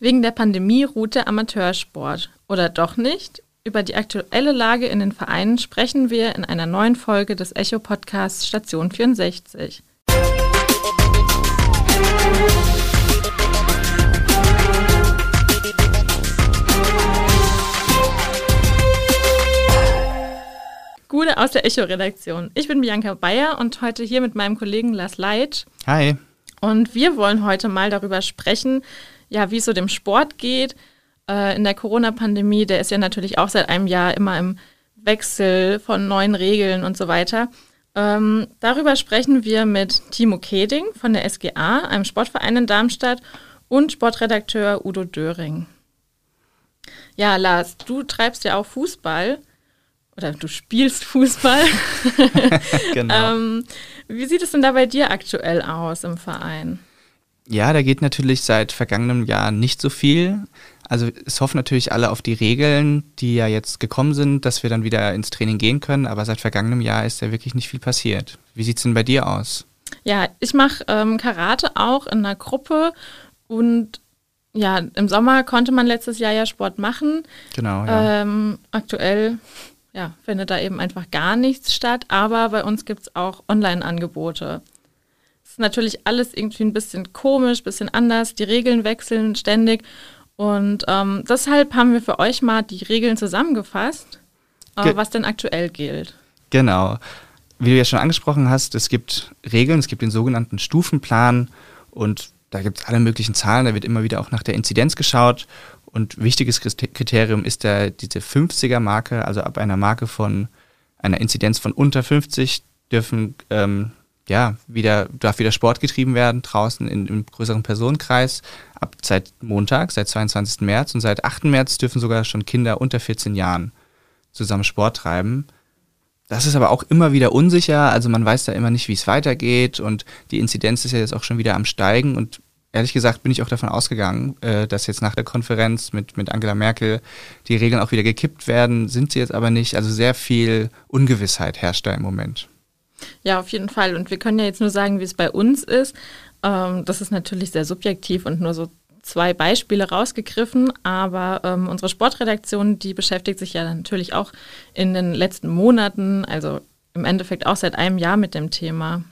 Wegen der Pandemie ruht der Amateursport. Oder doch nicht? Über die aktuelle Lage in den Vereinen sprechen wir in einer neuen Folge des Echo-Podcasts Station 64. Gute aus der Echo-Redaktion. Ich bin Bianca Bayer und heute hier mit meinem Kollegen Lars Leitsch. Hi. Und wir wollen heute mal darüber sprechen, ja, wie es so dem Sport geht äh, in der Corona-Pandemie. Der ist ja natürlich auch seit einem Jahr immer im Wechsel von neuen Regeln und so weiter. Ähm, darüber sprechen wir mit Timo Keding von der SGA, einem Sportverein in Darmstadt, und Sportredakteur Udo Döring. Ja, Lars, du treibst ja auch Fußball oder du spielst Fußball. genau. ähm, wie sieht es denn da bei dir aktuell aus im Verein? Ja, da geht natürlich seit vergangenem Jahr nicht so viel. Also es hoffen natürlich alle auf die Regeln, die ja jetzt gekommen sind, dass wir dann wieder ins Training gehen können. Aber seit vergangenem Jahr ist da wirklich nicht viel passiert. Wie sieht es denn bei dir aus? Ja, ich mache ähm, Karate auch in einer Gruppe und ja, im Sommer konnte man letztes Jahr ja Sport machen. Genau. Ja. Ähm, aktuell ja, findet da eben einfach gar nichts statt, aber bei uns gibt es auch Online-Angebote ist natürlich alles irgendwie ein bisschen komisch, ein bisschen anders. Die Regeln wechseln ständig. Und ähm, deshalb haben wir für euch mal die Regeln zusammengefasst, äh, was denn aktuell gilt. Genau. Wie du ja schon angesprochen hast, es gibt Regeln, es gibt den sogenannten Stufenplan und da gibt es alle möglichen Zahlen, da wird immer wieder auch nach der Inzidenz geschaut. Und wichtiges Kriterium ist da diese 50er-Marke, also ab einer Marke von einer Inzidenz von unter 50 dürfen ähm, ja, wieder, darf wieder Sport getrieben werden draußen in, im größeren Personenkreis. Ab seit Montag, seit 22. März und seit 8. März dürfen sogar schon Kinder unter 14 Jahren zusammen Sport treiben. Das ist aber auch immer wieder unsicher, also man weiß da immer nicht, wie es weitergeht und die Inzidenz ist ja jetzt auch schon wieder am Steigen und ehrlich gesagt bin ich auch davon ausgegangen, äh, dass jetzt nach der Konferenz mit, mit Angela Merkel die Regeln auch wieder gekippt werden, sind sie jetzt aber nicht. Also sehr viel Ungewissheit herrscht da im Moment. Ja, auf jeden Fall. Und wir können ja jetzt nur sagen, wie es bei uns ist. Ähm, das ist natürlich sehr subjektiv und nur so zwei Beispiele rausgegriffen, aber ähm, unsere Sportredaktion, die beschäftigt sich ja natürlich auch in den letzten Monaten, also im Endeffekt auch seit einem Jahr mit dem Thema.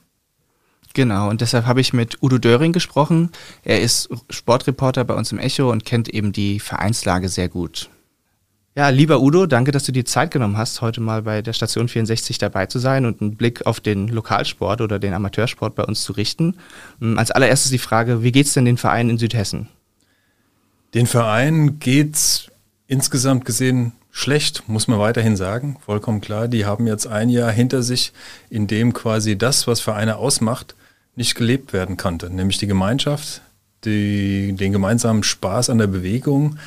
Genau, und deshalb habe ich mit Udo Döring gesprochen. Er ist Sportreporter bei uns im Echo und kennt eben die Vereinslage sehr gut. Ja, lieber Udo, danke, dass du dir Zeit genommen hast, heute mal bei der Station 64 dabei zu sein und einen Blick auf den Lokalsport oder den Amateursport bei uns zu richten. Ähm, als allererstes die Frage, wie geht's denn den Verein in Südhessen? Den Verein geht's insgesamt gesehen schlecht, muss man weiterhin sagen. Vollkommen klar. Die haben jetzt ein Jahr hinter sich, in dem quasi das, was Vereine ausmacht, nicht gelebt werden konnte. Nämlich die Gemeinschaft, die, den gemeinsamen Spaß an der Bewegung,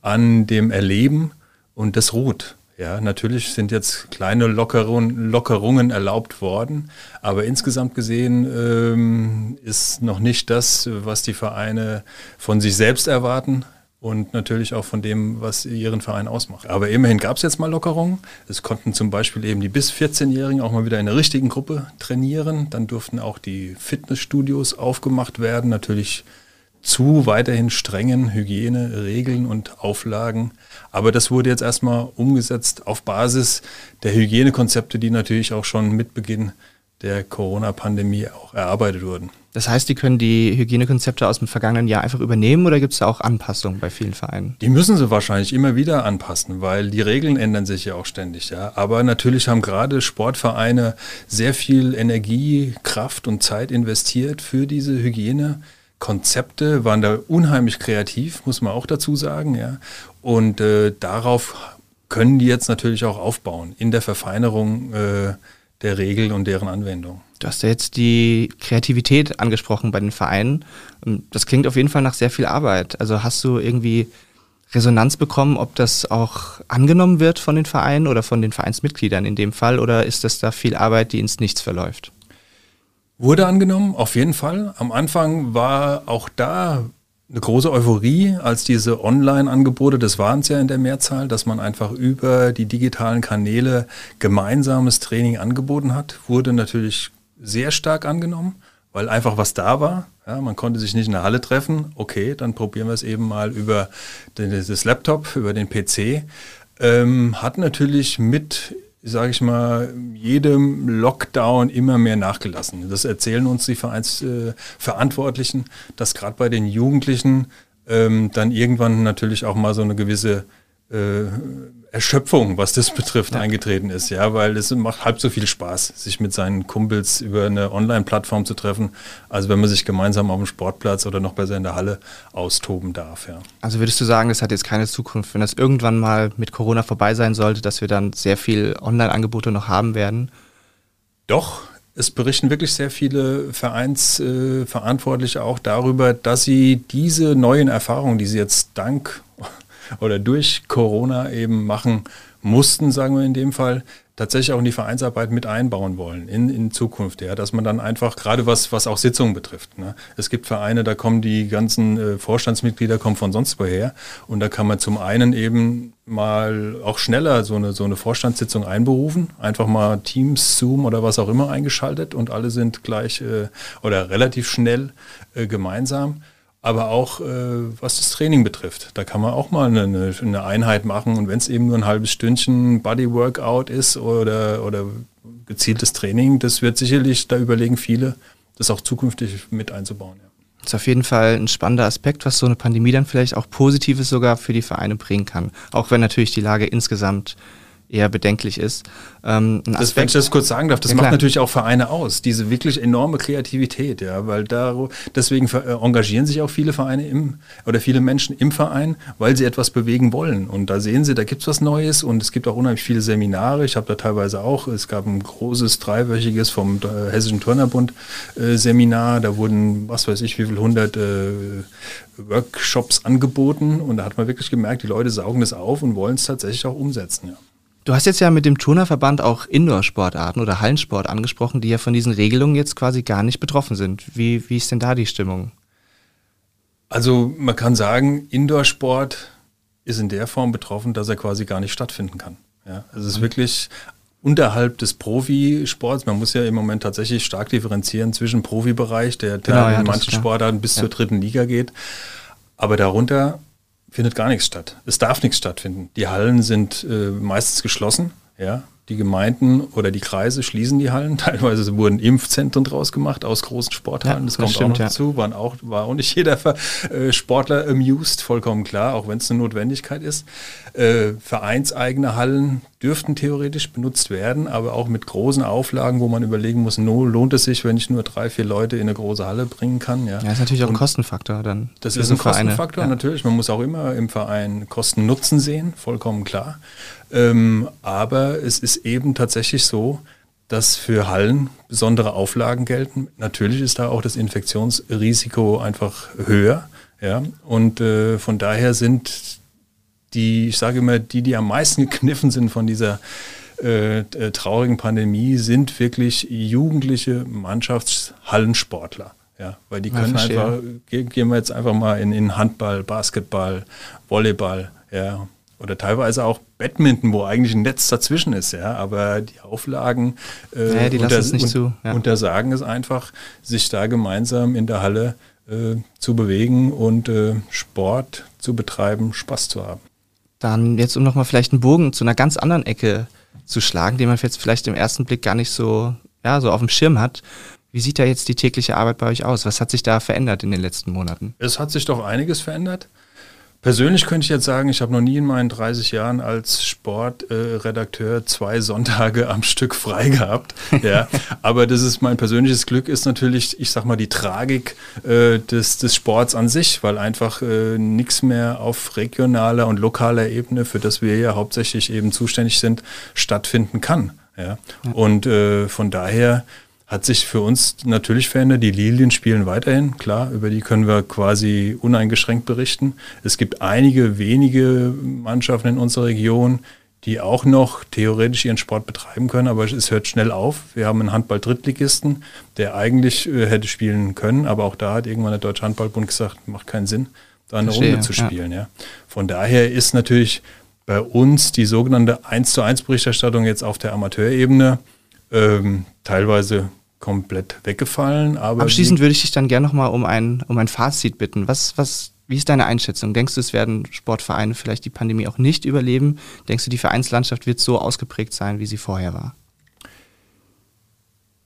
an dem Erleben und das ruht. Ja, natürlich sind jetzt kleine Lockerungen, Lockerungen erlaubt worden, aber insgesamt gesehen ähm, ist noch nicht das, was die Vereine von sich selbst erwarten und natürlich auch von dem, was ihren Verein ausmacht. Aber immerhin gab es jetzt mal Lockerungen. Es konnten zum Beispiel eben die bis 14-Jährigen auch mal wieder in der richtigen Gruppe trainieren. Dann durften auch die Fitnessstudios aufgemacht werden, natürlich zu weiterhin strengen Hygieneregeln und Auflagen. Aber das wurde jetzt erstmal umgesetzt auf Basis der Hygienekonzepte, die natürlich auch schon mit Beginn der Corona-Pandemie auch erarbeitet wurden. Das heißt, die können die Hygienekonzepte aus dem vergangenen Jahr einfach übernehmen oder gibt es da auch Anpassungen bei vielen Vereinen? Die müssen sie wahrscheinlich immer wieder anpassen, weil die Regeln ändern sich ja auch ständig. Ja. Aber natürlich haben gerade Sportvereine sehr viel Energie, Kraft und Zeit investiert für diese Hygiene. Konzepte, waren da unheimlich kreativ, muss man auch dazu sagen. Ja. Und äh, darauf können die jetzt natürlich auch aufbauen in der Verfeinerung äh, der Regeln und deren Anwendung. Du hast ja jetzt die Kreativität angesprochen bei den Vereinen. Ähm, das klingt auf jeden Fall nach sehr viel Arbeit. Also hast du irgendwie Resonanz bekommen, ob das auch angenommen wird von den Vereinen oder von den Vereinsmitgliedern in dem Fall oder ist das da viel Arbeit, die ins Nichts verläuft? Wurde angenommen, auf jeden Fall. Am Anfang war auch da eine große Euphorie, als diese Online-Angebote, das waren es ja in der Mehrzahl, dass man einfach über die digitalen Kanäle gemeinsames Training angeboten hat, wurde natürlich sehr stark angenommen, weil einfach was da war. Ja, man konnte sich nicht in der Halle treffen. Okay, dann probieren wir es eben mal über den, das Laptop, über den PC. Ähm, hat natürlich mit sage ich mal, jedem Lockdown immer mehr nachgelassen. Das erzählen uns die Vereinsverantwortlichen, äh, dass gerade bei den Jugendlichen ähm, dann irgendwann natürlich auch mal so eine gewisse äh, Erschöpfung, was das betrifft, ja. eingetreten ist, ja, weil es macht halb so viel Spaß, sich mit seinen Kumpels über eine Online-Plattform zu treffen, als wenn man sich gemeinsam auf dem Sportplatz oder noch besser in der Halle austoben darf, ja. Also würdest du sagen, das hat jetzt keine Zukunft, wenn das irgendwann mal mit Corona vorbei sein sollte, dass wir dann sehr viel Online-Angebote noch haben werden? Doch, es berichten wirklich sehr viele Vereinsverantwortliche äh, auch darüber, dass sie diese neuen Erfahrungen, die sie jetzt dank oder durch Corona eben machen mussten, sagen wir in dem Fall, tatsächlich auch in die Vereinsarbeit mit einbauen wollen in, in Zukunft, ja, dass man dann einfach gerade was, was auch Sitzungen betrifft. Ne? Es gibt Vereine, da kommen die ganzen äh, Vorstandsmitglieder kommen von sonst woher und da kann man zum einen eben mal auch schneller so eine, so eine Vorstandssitzung einberufen, einfach mal Teams, Zoom oder was auch immer eingeschaltet und alle sind gleich äh, oder relativ schnell äh, gemeinsam aber auch äh, was das Training betrifft. Da kann man auch mal eine, eine Einheit machen und wenn es eben nur ein halbes Stündchen Bodyworkout ist oder, oder gezieltes Training, das wird sicherlich, da überlegen viele, das auch zukünftig mit einzubauen. Ja. Das ist auf jeden Fall ein spannender Aspekt, was so eine Pandemie dann vielleicht auch Positives sogar für die Vereine bringen kann. Auch wenn natürlich die Lage insgesamt eher bedenklich ist. Ähm, das, wenn ich das kurz sagen darf, das ja, macht natürlich auch Vereine aus, diese wirklich enorme Kreativität, ja, weil da, deswegen äh, engagieren sich auch viele Vereine im, oder viele Menschen im Verein, weil sie etwas bewegen wollen. Und da sehen sie, da gibt es was Neues und es gibt auch unheimlich viele Seminare. Ich habe da teilweise auch, es gab ein großes dreiwöchiges vom äh, Hessischen Turnerbund äh, Seminar, da wurden, was weiß ich, wie viel hundert äh, Workshops angeboten und da hat man wirklich gemerkt, die Leute saugen das auf und wollen es tatsächlich auch umsetzen. Ja. Du hast jetzt ja mit dem Turnerverband auch Indoor-Sportarten oder Hallensport angesprochen, die ja von diesen Regelungen jetzt quasi gar nicht betroffen sind. Wie, wie ist denn da die Stimmung? Also man kann sagen, Indoor-Sport ist in der Form betroffen, dass er quasi gar nicht stattfinden kann. Ja, also es ist wirklich unterhalb des Profisports. Man muss ja im Moment tatsächlich stark differenzieren zwischen Profibereich, der genau, ja, in manchen Sportarten bis ja. zur dritten Liga geht. Aber darunter findet gar nichts statt. Es darf nichts stattfinden. Die Hallen sind äh, meistens geschlossen. Ja, die Gemeinden oder die Kreise schließen die Hallen. Teilweise wurden Impfzentren draus gemacht aus großen Sporthallen. Ja, das, das kommt stimmt, auch noch ja. dazu. Waren auch, war auch nicht jeder äh, Sportler amused, vollkommen klar, auch wenn es eine Notwendigkeit ist. Äh, vereinseigene Hallen dürften theoretisch benutzt werden, aber auch mit großen Auflagen, wo man überlegen muss, no, lohnt es sich, wenn ich nur drei, vier Leute in eine große Halle bringen kann. Ja, ja ist natürlich auch ein Kostenfaktor dann. Das ist ein Kostenfaktor, ja. natürlich. Man muss auch immer im Verein Kosten-Nutzen sehen, vollkommen klar. Ähm, aber es ist eben tatsächlich so, dass für Hallen besondere Auflagen gelten. Natürlich ist da auch das Infektionsrisiko einfach höher. Ja? Und äh, von daher sind die, ich sage immer, die, die am meisten gekniffen sind von dieser äh, äh traurigen Pandemie, sind wirklich jugendliche Mannschaftshallensportler. Ja, weil die können ja, einfach, gehen wir jetzt einfach mal in, in Handball, Basketball, Volleyball, ja, oder teilweise auch Badminton, wo eigentlich ein Netz dazwischen ist, ja, aber die Auflagen äh, naja, die unter, es nicht zu, ja. untersagen es einfach, sich da gemeinsam in der Halle äh, zu bewegen und äh, Sport zu betreiben, Spaß zu haben. Dann jetzt, um nochmal vielleicht einen Bogen zu einer ganz anderen Ecke zu schlagen, den man jetzt vielleicht im ersten Blick gar nicht so, ja, so auf dem Schirm hat. Wie sieht da jetzt die tägliche Arbeit bei euch aus? Was hat sich da verändert in den letzten Monaten? Es hat sich doch einiges verändert. Persönlich könnte ich jetzt sagen, ich habe noch nie in meinen 30 Jahren als Sportredakteur äh, zwei Sonntage am Stück frei gehabt. Ja, aber das ist mein persönliches Glück, ist natürlich, ich sag mal, die Tragik äh, des, des Sports an sich, weil einfach äh, nichts mehr auf regionaler und lokaler Ebene, für das wir ja hauptsächlich eben zuständig sind, stattfinden kann. Ja. Und äh, von daher hat sich für uns natürlich verändert. Die Lilien spielen weiterhin, klar, über die können wir quasi uneingeschränkt berichten. Es gibt einige wenige Mannschaften in unserer Region, die auch noch theoretisch ihren Sport betreiben können, aber es hört schnell auf. Wir haben einen Handball-Drittligisten, der eigentlich äh, hätte spielen können, aber auch da hat irgendwann der Deutsche Handballbund gesagt, macht keinen Sinn, da eine Verstehe, Runde zu spielen. Ja. ja. Von daher ist natürlich bei uns die sogenannte 1 zu 1 Berichterstattung jetzt auf der Amateurebene ähm, teilweise komplett weggefallen. Aber Abschließend würde ich dich dann gerne nochmal um ein, um ein Fazit bitten. Was, was, wie ist deine Einschätzung? Denkst du, es werden Sportvereine vielleicht die Pandemie auch nicht überleben? Denkst du, die Vereinslandschaft wird so ausgeprägt sein, wie sie vorher war?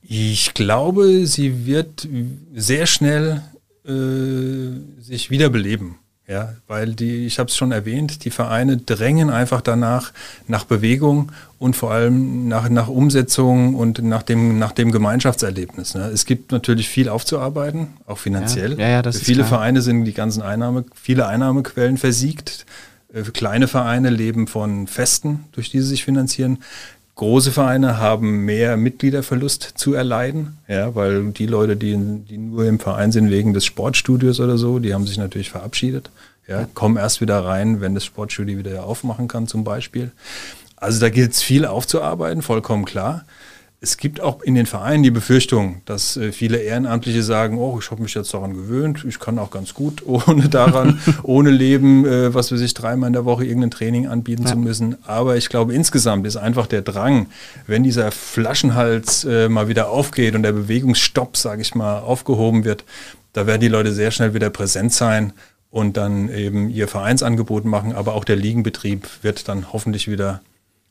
Ich glaube, sie wird sehr schnell äh, sich wiederbeleben. Ja, weil die, ich habe es schon erwähnt, die Vereine drängen einfach danach nach Bewegung und vor allem nach, nach Umsetzung und nach dem, nach dem Gemeinschaftserlebnis. Ne? Es gibt natürlich viel aufzuarbeiten, auch finanziell. Ja, ja, ja, Für viele. Vereine sind die ganzen Einnahme, viele Einnahmequellen versiegt. Äh, Kleine Vereine leben von Festen, durch die sie sich finanzieren. Große Vereine haben mehr Mitgliederverlust zu erleiden, ja, weil die Leute, die, die nur im Verein sind wegen des Sportstudios oder so, die haben sich natürlich verabschiedet. Ja, kommen erst wieder rein, wenn das Sportstudio wieder aufmachen kann, zum Beispiel. Also da gilt es viel aufzuarbeiten, vollkommen klar. Es gibt auch in den Vereinen die Befürchtung, dass äh, viele Ehrenamtliche sagen, oh, ich habe mich jetzt daran gewöhnt, ich kann auch ganz gut ohne daran, ohne Leben, äh, was weiß ich, dreimal in der Woche irgendein Training anbieten Ja. zu müssen. Aber ich glaube, insgesamt ist einfach der Drang, wenn dieser Flaschenhals äh, mal wieder aufgeht und der Bewegungsstopp, sage ich mal, aufgehoben wird, da werden die Leute sehr schnell wieder präsent sein und dann eben ihr Vereinsangebot machen. Aber auch der Ligenbetrieb wird dann hoffentlich wieder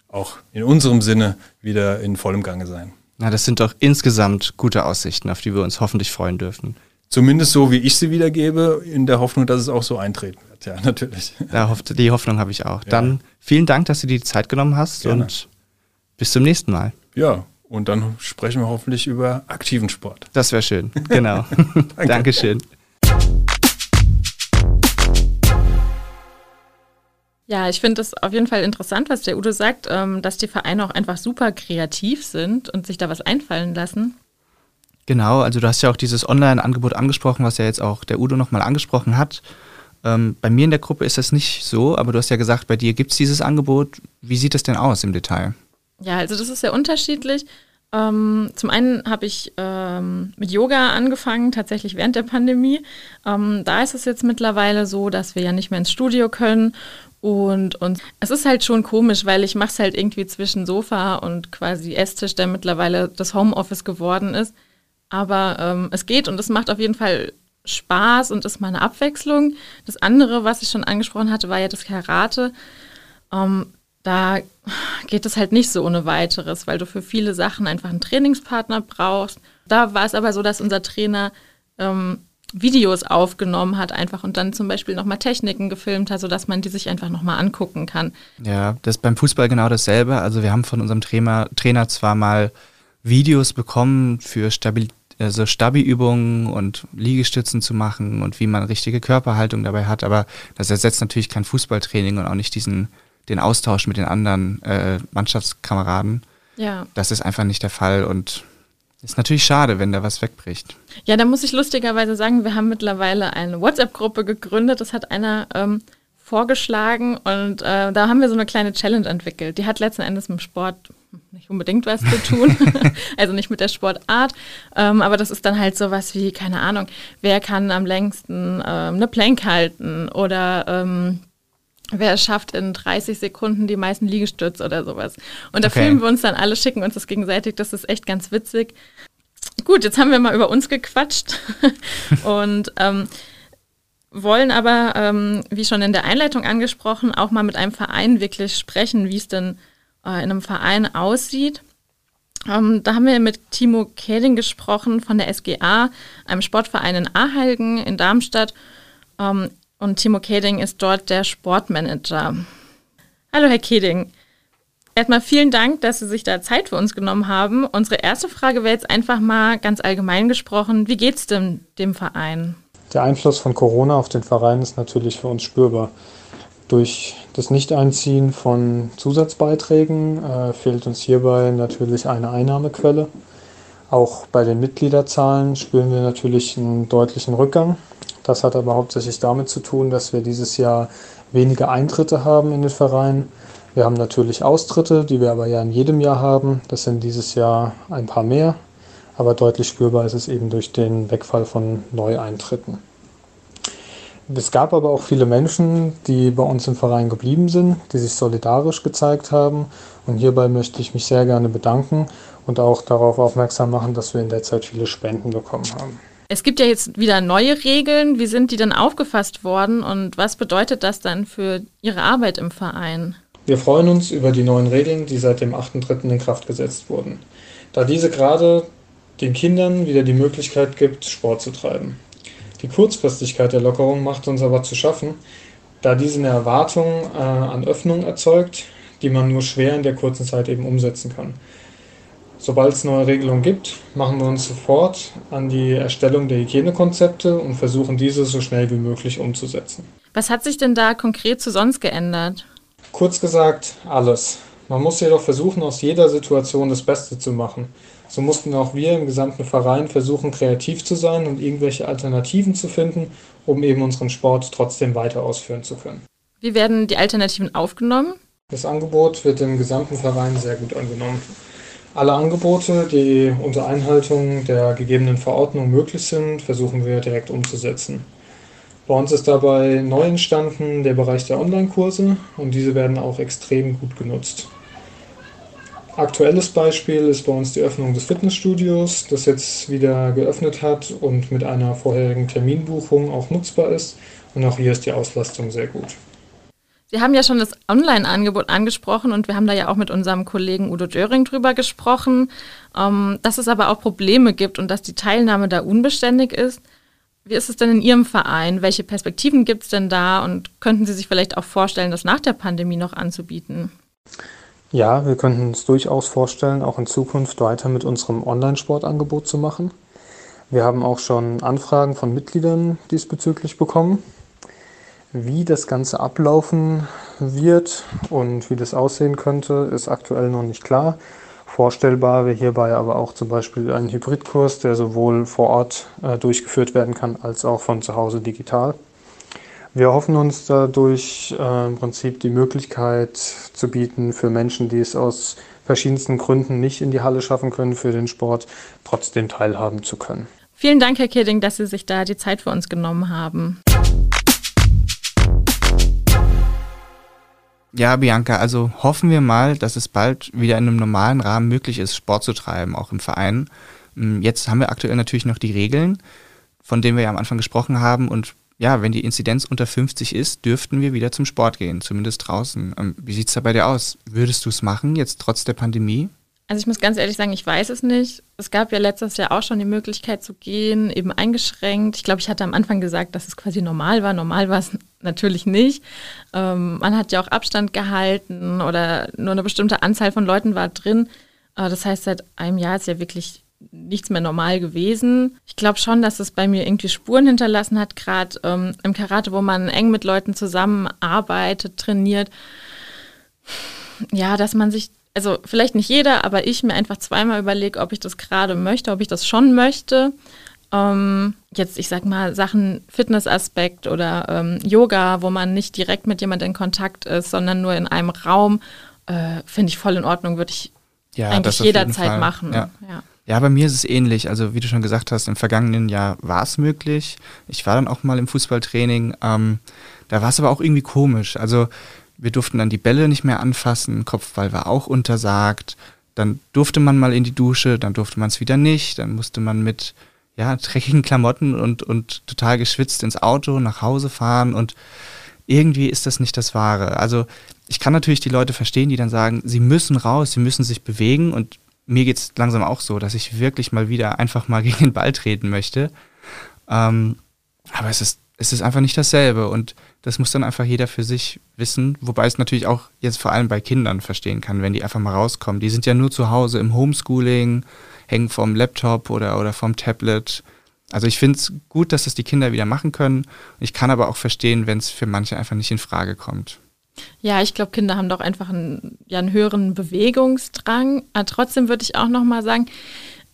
auch in unserem Sinne wieder in vollem Gange sein. Na, das sind doch insgesamt gute Aussichten, auf die wir uns hoffentlich freuen dürfen. Zumindest so, wie ich sie wiedergebe, in der Hoffnung, dass es auch so eintreten wird. Ja, natürlich. Da hofft, die Hoffnung habe ich auch. Dann vielen Dank, dass du dir die Zeit genommen hast Gerne. und bis zum nächsten Mal. Ja, und dann sprechen wir hoffentlich über aktiven Sport. Das wäre schön. Genau. Dankeschön. Ja, ich finde es auf jeden Fall interessant, was der Udo sagt, ähm, dass die Vereine auch einfach super kreativ sind und sich da was einfallen lassen. Genau, also du hast ja auch dieses Online-Angebot angesprochen, was ja jetzt auch der Udo nochmal angesprochen hat. Ähm, bei mir in der Gruppe ist das nicht so, aber du hast ja gesagt, bei dir gibt es dieses Angebot. Wie sieht das denn aus im Detail? Ja, also das ist sehr unterschiedlich. Ähm, zum einen habe ich ähm, mit Yoga angefangen, tatsächlich während der Pandemie. Ähm, da ist es jetzt mittlerweile so, dass wir ja nicht mehr ins Studio können. Und, und es ist halt schon komisch, weil ich mache es halt irgendwie zwischen Sofa und quasi Esstisch, der mittlerweile das Homeoffice geworden ist. Aber ähm, es geht und es macht auf jeden Fall Spaß und ist mal eine Abwechslung. Das andere, was ich schon angesprochen hatte, war ja das Karate. Ähm, da geht es halt nicht so ohne weiteres, weil du für viele Sachen einfach einen Trainingspartner brauchst. Da war es aber so, dass unser Trainer ähm, Videos aufgenommen hat einfach und dann zum Beispiel nochmal Techniken gefilmt hat, sodass man die sich einfach nochmal angucken kann. Ja, das ist beim Fußball genau dasselbe. Also wir haben von unserem Trainer, Trainer zwar mal Videos bekommen für Stabil also Stabi-Übungen und Liegestützen zu machen und wie man richtige Körperhaltung dabei hat, aber das ersetzt natürlich kein Fußballtraining und auch nicht diesen den Austausch mit den anderen äh, Mannschaftskameraden. Ja. Das ist einfach nicht der Fall und ist natürlich schade, wenn da was wegbricht. Ja, da muss ich lustigerweise sagen, wir haben mittlerweile eine WhatsApp-Gruppe gegründet. Das hat einer ähm, vorgeschlagen und äh, da haben wir so eine kleine Challenge entwickelt. Die hat letzten Endes mit dem Sport nicht unbedingt was zu tun, also nicht mit der Sportart, ähm, aber das ist dann halt sowas wie, keine Ahnung, wer kann am längsten ähm, eine Plank halten oder wer schafft in 30 Sekunden die meisten Liegestütze oder sowas. Und da Okay. filmen wir uns dann alle, schicken uns das gegenseitig, das ist echt ganz witzig. Gut, jetzt haben wir mal über uns gequatscht und ähm, wollen aber, ähm, wie schon in der Einleitung angesprochen, auch mal mit einem Verein wirklich sprechen, wie es denn äh, in einem Verein aussieht. Ähm, da haben wir mit Timo Keding gesprochen von der SGA, einem Sportverein in Ahalgen in Darmstadt. Ähm, und Timo Keding ist dort der Sportmanager. Hallo, Herr Keding. Erstmal vielen Dank, dass Sie sich da Zeit für uns genommen haben. Unsere erste Frage wäre jetzt einfach mal ganz allgemein gesprochen. Wie geht's denn dem Verein? Der Einfluss von Corona auf den Verein ist natürlich für uns spürbar. Durch das Nichteinziehen von Zusatzbeiträgen äh, fehlt uns hierbei natürlich eine Einnahmequelle. Auch bei den Mitgliederzahlen spüren wir natürlich einen deutlichen Rückgang. Das hat aber hauptsächlich damit zu tun, dass wir dieses Jahr weniger Eintritte haben in den Verein. Wir haben natürlich Austritte, die wir aber ja in jedem Jahr haben. Das sind dieses Jahr ein paar mehr, aber deutlich spürbar ist es eben durch den Wegfall von Neueintritten. Es gab aber auch viele Menschen, die bei uns im Verein geblieben sind, die sich solidarisch gezeigt haben Und hierbei möchte ich mich sehr gerne bedanken und auch darauf aufmerksam machen, dass wir in der Zeit viele Spenden bekommen haben. Es gibt ja jetzt wieder neue Regeln. Wie sind die denn aufgefasst worden und was bedeutet das dann für Ihre Arbeit im Verein? Wir freuen uns über die neuen Regeln, die seit dem 8.3. in Kraft gesetzt wurden, da diese gerade den Kindern wieder die Möglichkeit gibt, Sport zu treiben. Die Kurzfristigkeit der Lockerung macht uns aber zu schaffen, da diese eine Erwartung äh, an Öffnung erzeugt, die man nur schwer in der kurzen Zeit eben umsetzen kann. Sobald es neue Regelungen gibt, machen wir uns sofort an die Erstellung der Hygienekonzepte und versuchen diese so schnell wie möglich umzusetzen. Was hat sich denn da konkret zu sonst geändert? Kurz gesagt, alles. Man muss jedoch versuchen, aus jeder Situation das Beste zu machen. So mussten auch wir im gesamten Verein versuchen, kreativ zu sein und irgendwelche Alternativen zu finden, um eben unseren Sport trotzdem weiter ausführen zu können. Wie werden die Alternativen aufgenommen? Das Angebot wird im gesamten Verein sehr gut angenommen. Alle Angebote, die unter Einhaltung der gegebenen Verordnung möglich sind, versuchen wir direkt umzusetzen. Bei uns ist dabei neu entstanden der Bereich der Online-Kurse und diese werden auch extrem gut genutzt. Aktuelles Beispiel ist bei uns die Öffnung des Fitnessstudios, das jetzt wieder geöffnet hat und mit einer vorherigen Terminbuchung auch nutzbar ist. Und auch hier ist die Auslastung sehr gut. Sie haben ja schon das Online-Angebot angesprochen und wir haben da ja auch mit unserem Kollegen Udo Döring drüber gesprochen, ähm, dass es aber auch Probleme gibt und dass die Teilnahme da unbeständig ist. Wie ist es denn in Ihrem Verein? Welche Perspektiven gibt es denn da und könnten Sie sich vielleicht auch vorstellen, das nach der Pandemie noch anzubieten? Ja, wir könnten uns durchaus vorstellen, auch in Zukunft weiter mit unserem Online-Sportangebot zu machen. Wir haben auch schon Anfragen von Mitgliedern diesbezüglich bekommen. Wie das Ganze ablaufen wird und wie das aussehen könnte, ist aktuell noch nicht klar. Vorstellbar wäre hierbei aber auch zum Beispiel ein Hybridkurs, der sowohl vor Ort äh, durchgeführt werden kann als auch von zu Hause digital. Wir hoffen uns dadurch äh, im Prinzip die Möglichkeit zu bieten, für Menschen, die es aus verschiedensten Gründen nicht in die Halle schaffen können, für den Sport trotzdem teilhaben zu können. Vielen Dank, Herr Kidding, dass Sie sich da die Zeit für uns genommen haben. Ja, Bianca, also hoffen wir mal, dass es bald wieder in einem normalen Rahmen möglich ist, Sport zu treiben, auch im Verein. Mm, jetzt haben wir aktuell natürlich noch die Regeln, von denen wir ja am Anfang gesprochen haben. Und ja, wenn die Inzidenz unter 50 ist, dürften wir wieder zum Sport gehen, zumindest draußen. Ähm, wie sieht es da bei dir aus? Würdest du es machen, jetzt trotz der Pandemie? Also ich muss ganz ehrlich sagen, ich weiß es nicht. Es gab ja letztes Jahr auch schon die Möglichkeit zu gehen, eben eingeschränkt. Ich glaube, ich hatte am Anfang gesagt, dass es quasi normal war. Normal war es natürlich nicht. Ähm, man hat ja auch Abstand gehalten oder nur eine bestimmte Anzahl von Leuten war drin. Äh, das heißt, seit einem Jahr ist ja wirklich nichts mehr normal gewesen. Ich glaube schon, dass es bei mir irgendwie Spuren hinterlassen hat, gerade ähm, im Karate, wo man eng mit Leuten zusammenarbeitet, trainiert. Ja, dass man sich also vielleicht nicht jeder, aber ich mir einfach zweimal überlege, ob ich das gerade möchte, ob ich das schon möchte. Ähm, jetzt, ich sag mal, Sachen Fitnessaspekt oder ähm, Yoga, wo man nicht direkt mit jemandem in Kontakt ist, sondern nur in einem Raum, äh, finde ich voll in Ordnung, würde ich ja, eigentlich jederzeit machen. Ja. ja. Ja, bei mir ist es ähnlich. Also wie du schon gesagt hast, im vergangenen Jahr war es möglich. Ich war dann auch mal im Fußballtraining. Ähm, da war es aber auch irgendwie komisch. Also wir durften dann die Bälle nicht mehr anfassen, Kopfball war auch untersagt. Dann durfte man mal in die Dusche, dann durfte man es wieder nicht. Dann musste man mit ja, dreckigen Klamotten und, und total geschwitzt ins Auto nach Hause fahren und irgendwie ist das nicht das Wahre. Also ich kann natürlich die Leute verstehen, die dann sagen, sie müssen raus, sie müssen sich bewegen und mir geht es langsam auch so, dass ich wirklich mal wieder einfach mal gegen den Ball treten möchte. Ähm, aber es ist, es ist einfach nicht dasselbe und das muss dann einfach jeder für sich wissen, wobei es natürlich auch jetzt vor allem bei Kindern verstehen kann, wenn die einfach mal rauskommen. Die sind ja nur zu Hause im Homeschooling, hängen vom Laptop oder, oder vom Tablet. Also ich finde es gut, dass das die Kinder wieder machen können. Ich kann aber auch verstehen, wenn es für manche einfach nicht in Frage kommt. Ja, ich glaube, Kinder haben doch einfach einen, ja, einen höheren Bewegungsdrang. Aber trotzdem würde ich auch noch mal sagen,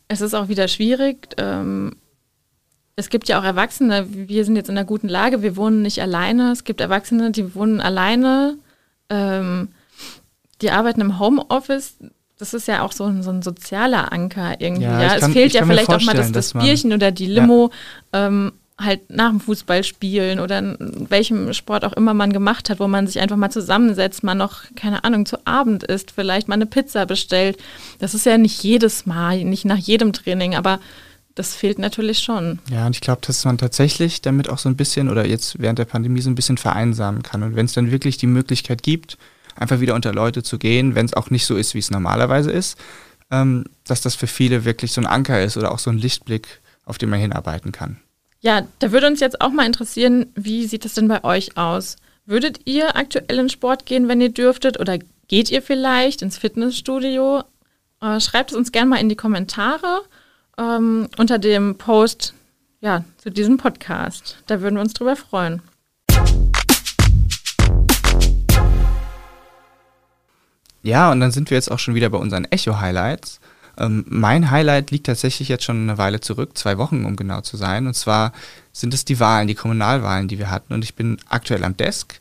es ist auch wieder schwierig. Ähm, es gibt ja auch Erwachsene, wir sind jetzt in einer guten Lage, wir wohnen nicht alleine. Es gibt Erwachsene, die wohnen alleine, ähm, die arbeiten im Homeoffice. Das ist ja auch so ein, so ein sozialer Anker irgendwie. Ja, ja. Kann, es fehlt ja vielleicht auch mal das, das Bierchen oder die Limo. Ja. Ähm, halt nach dem Fußballspielen oder in welchem Sport auch immer man gemacht hat, wo man sich einfach mal zusammensetzt, man noch, keine Ahnung, zu Abend isst, vielleicht mal eine Pizza bestellt. Das ist ja nicht jedes Mal, nicht nach jedem Training, aber das fehlt natürlich schon. Ja, und ich glaube, dass man tatsächlich damit auch so ein bisschen oder jetzt während der Pandemie so ein bisschen vereinsamen kann. Und wenn es dann wirklich die Möglichkeit gibt, einfach wieder unter Leute zu gehen, wenn es auch nicht so ist, wie es normalerweise ist, ähm, dass das für viele wirklich so ein Anker ist oder auch so ein Lichtblick, auf den man hinarbeiten kann. Ja, da würde uns jetzt auch mal interessieren, wie sieht es denn bei euch aus? Würdet ihr aktuell in Sport gehen, wenn ihr dürftet? Oder geht ihr vielleicht ins Fitnessstudio? Äh, schreibt es uns gerne mal in die Kommentare ähm, unter dem Post ja, zu diesem Podcast. Da würden wir uns drüber freuen. Ja, und dann sind wir jetzt auch schon wieder bei unseren Echo-Highlights. Ähm, mein Highlight liegt tatsächlich jetzt schon eine Weile zurück, zwei Wochen, um genau zu sein. Und zwar sind es die Wahlen, die Kommunalwahlen, die wir hatten. Und ich bin aktuell am Desk.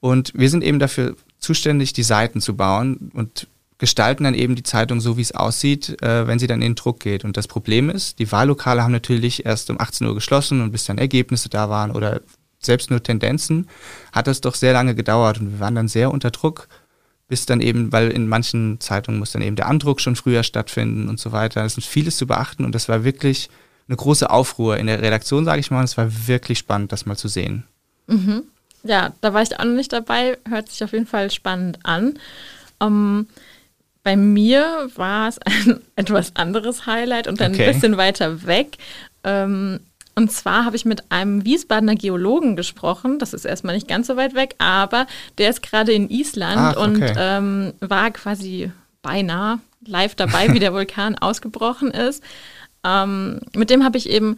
Und wir sind eben dafür zuständig, die Seiten zu bauen und gestalten dann eben die Zeitung so, wie es aussieht, äh, wenn sie dann in den Druck geht. Und das Problem ist, die Wahllokale haben natürlich erst um 18 Uhr geschlossen und bis dann Ergebnisse da waren oder selbst nur Tendenzen, hat das doch sehr lange gedauert und wir waren dann sehr unter Druck bis dann eben, weil in manchen Zeitungen muss dann eben der Andruck schon früher stattfinden und so weiter. Es ist vieles zu beachten und das war wirklich eine große Aufruhr in der Redaktion, sage ich mal. Es war wirklich spannend, das mal zu sehen. Mhm. Ja, da war ich auch noch nicht dabei. Hört sich auf jeden Fall spannend an. Um, ähm, bei mir war es ein etwas anderes Highlight und dann okay. ein bisschen weiter weg. Ähm, und zwar habe ich mit einem Wiesbadener Geologen gesprochen. Das ist erstmal nicht ganz so weit weg, aber der ist gerade in Island Ach, okay. und ähm, war quasi beinahe live dabei, wie der Vulkan ausgebrochen ist. Ähm, mit dem habe ich eben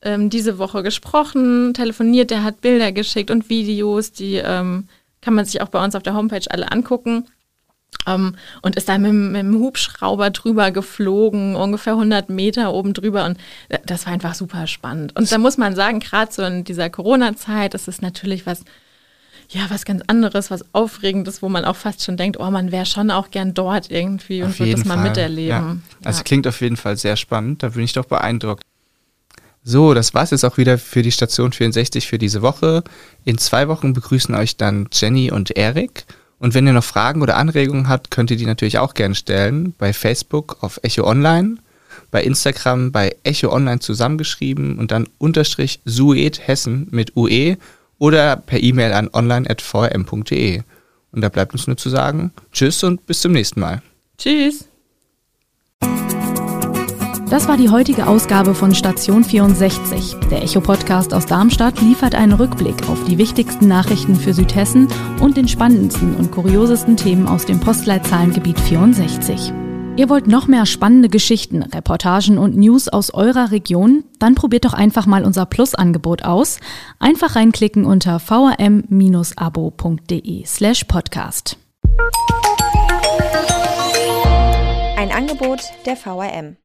ähm, diese Woche gesprochen, telefoniert. Der hat Bilder geschickt und Videos, die ähm, kann man sich auch bei uns auf der Homepage alle angucken. Um, ähm, und ist da mit, mit, dem Hubschrauber drüber geflogen, ungefähr 100 Meter oben drüber. Und das war einfach super spannend. Und da muss man sagen, gerade so in dieser Corona-Zeit, das ist natürlich was, ja, was ganz anderes, was Aufregendes, wo man auch fast schon denkt, oh, man wäre schon auch gern dort irgendwie auf und würde das mal miterleben. Ja. Also ja. klingt auf jeden Fall sehr spannend. Da bin ich doch beeindruckt. So, das war's jetzt auch wieder für die Station 64 für diese Woche. In zwei Wochen begrüßen euch dann Jenny und Erik. Und wenn ihr noch Fragen oder Anregungen habt, könnt ihr die natürlich auch gerne stellen. Bei Facebook auf Echo Online, bei Instagram bei Echo Online zusammengeschrieben und dann unterstrich Sued Hessen mit UE oder per E-Mail an online.vrm.de. Und da bleibt uns nur zu sagen, tschüss und bis zum nächsten Mal. Tschüss. Das war die heutige Ausgabe von Station 64. Der Echo-Podcast aus Darmstadt liefert einen Rückblick auf die wichtigsten Nachrichten für Südhessen und den spannendsten und kuriosesten Themen aus dem Postleitzahlengebiet 64. Ihr wollt noch mehr spannende Geschichten, Reportagen und News aus eurer Region? Dann probiert doch einfach mal unser Plus-Angebot aus. Einfach reinklicken unter vrm-abo.de slash podcast. Ein Angebot der VRM.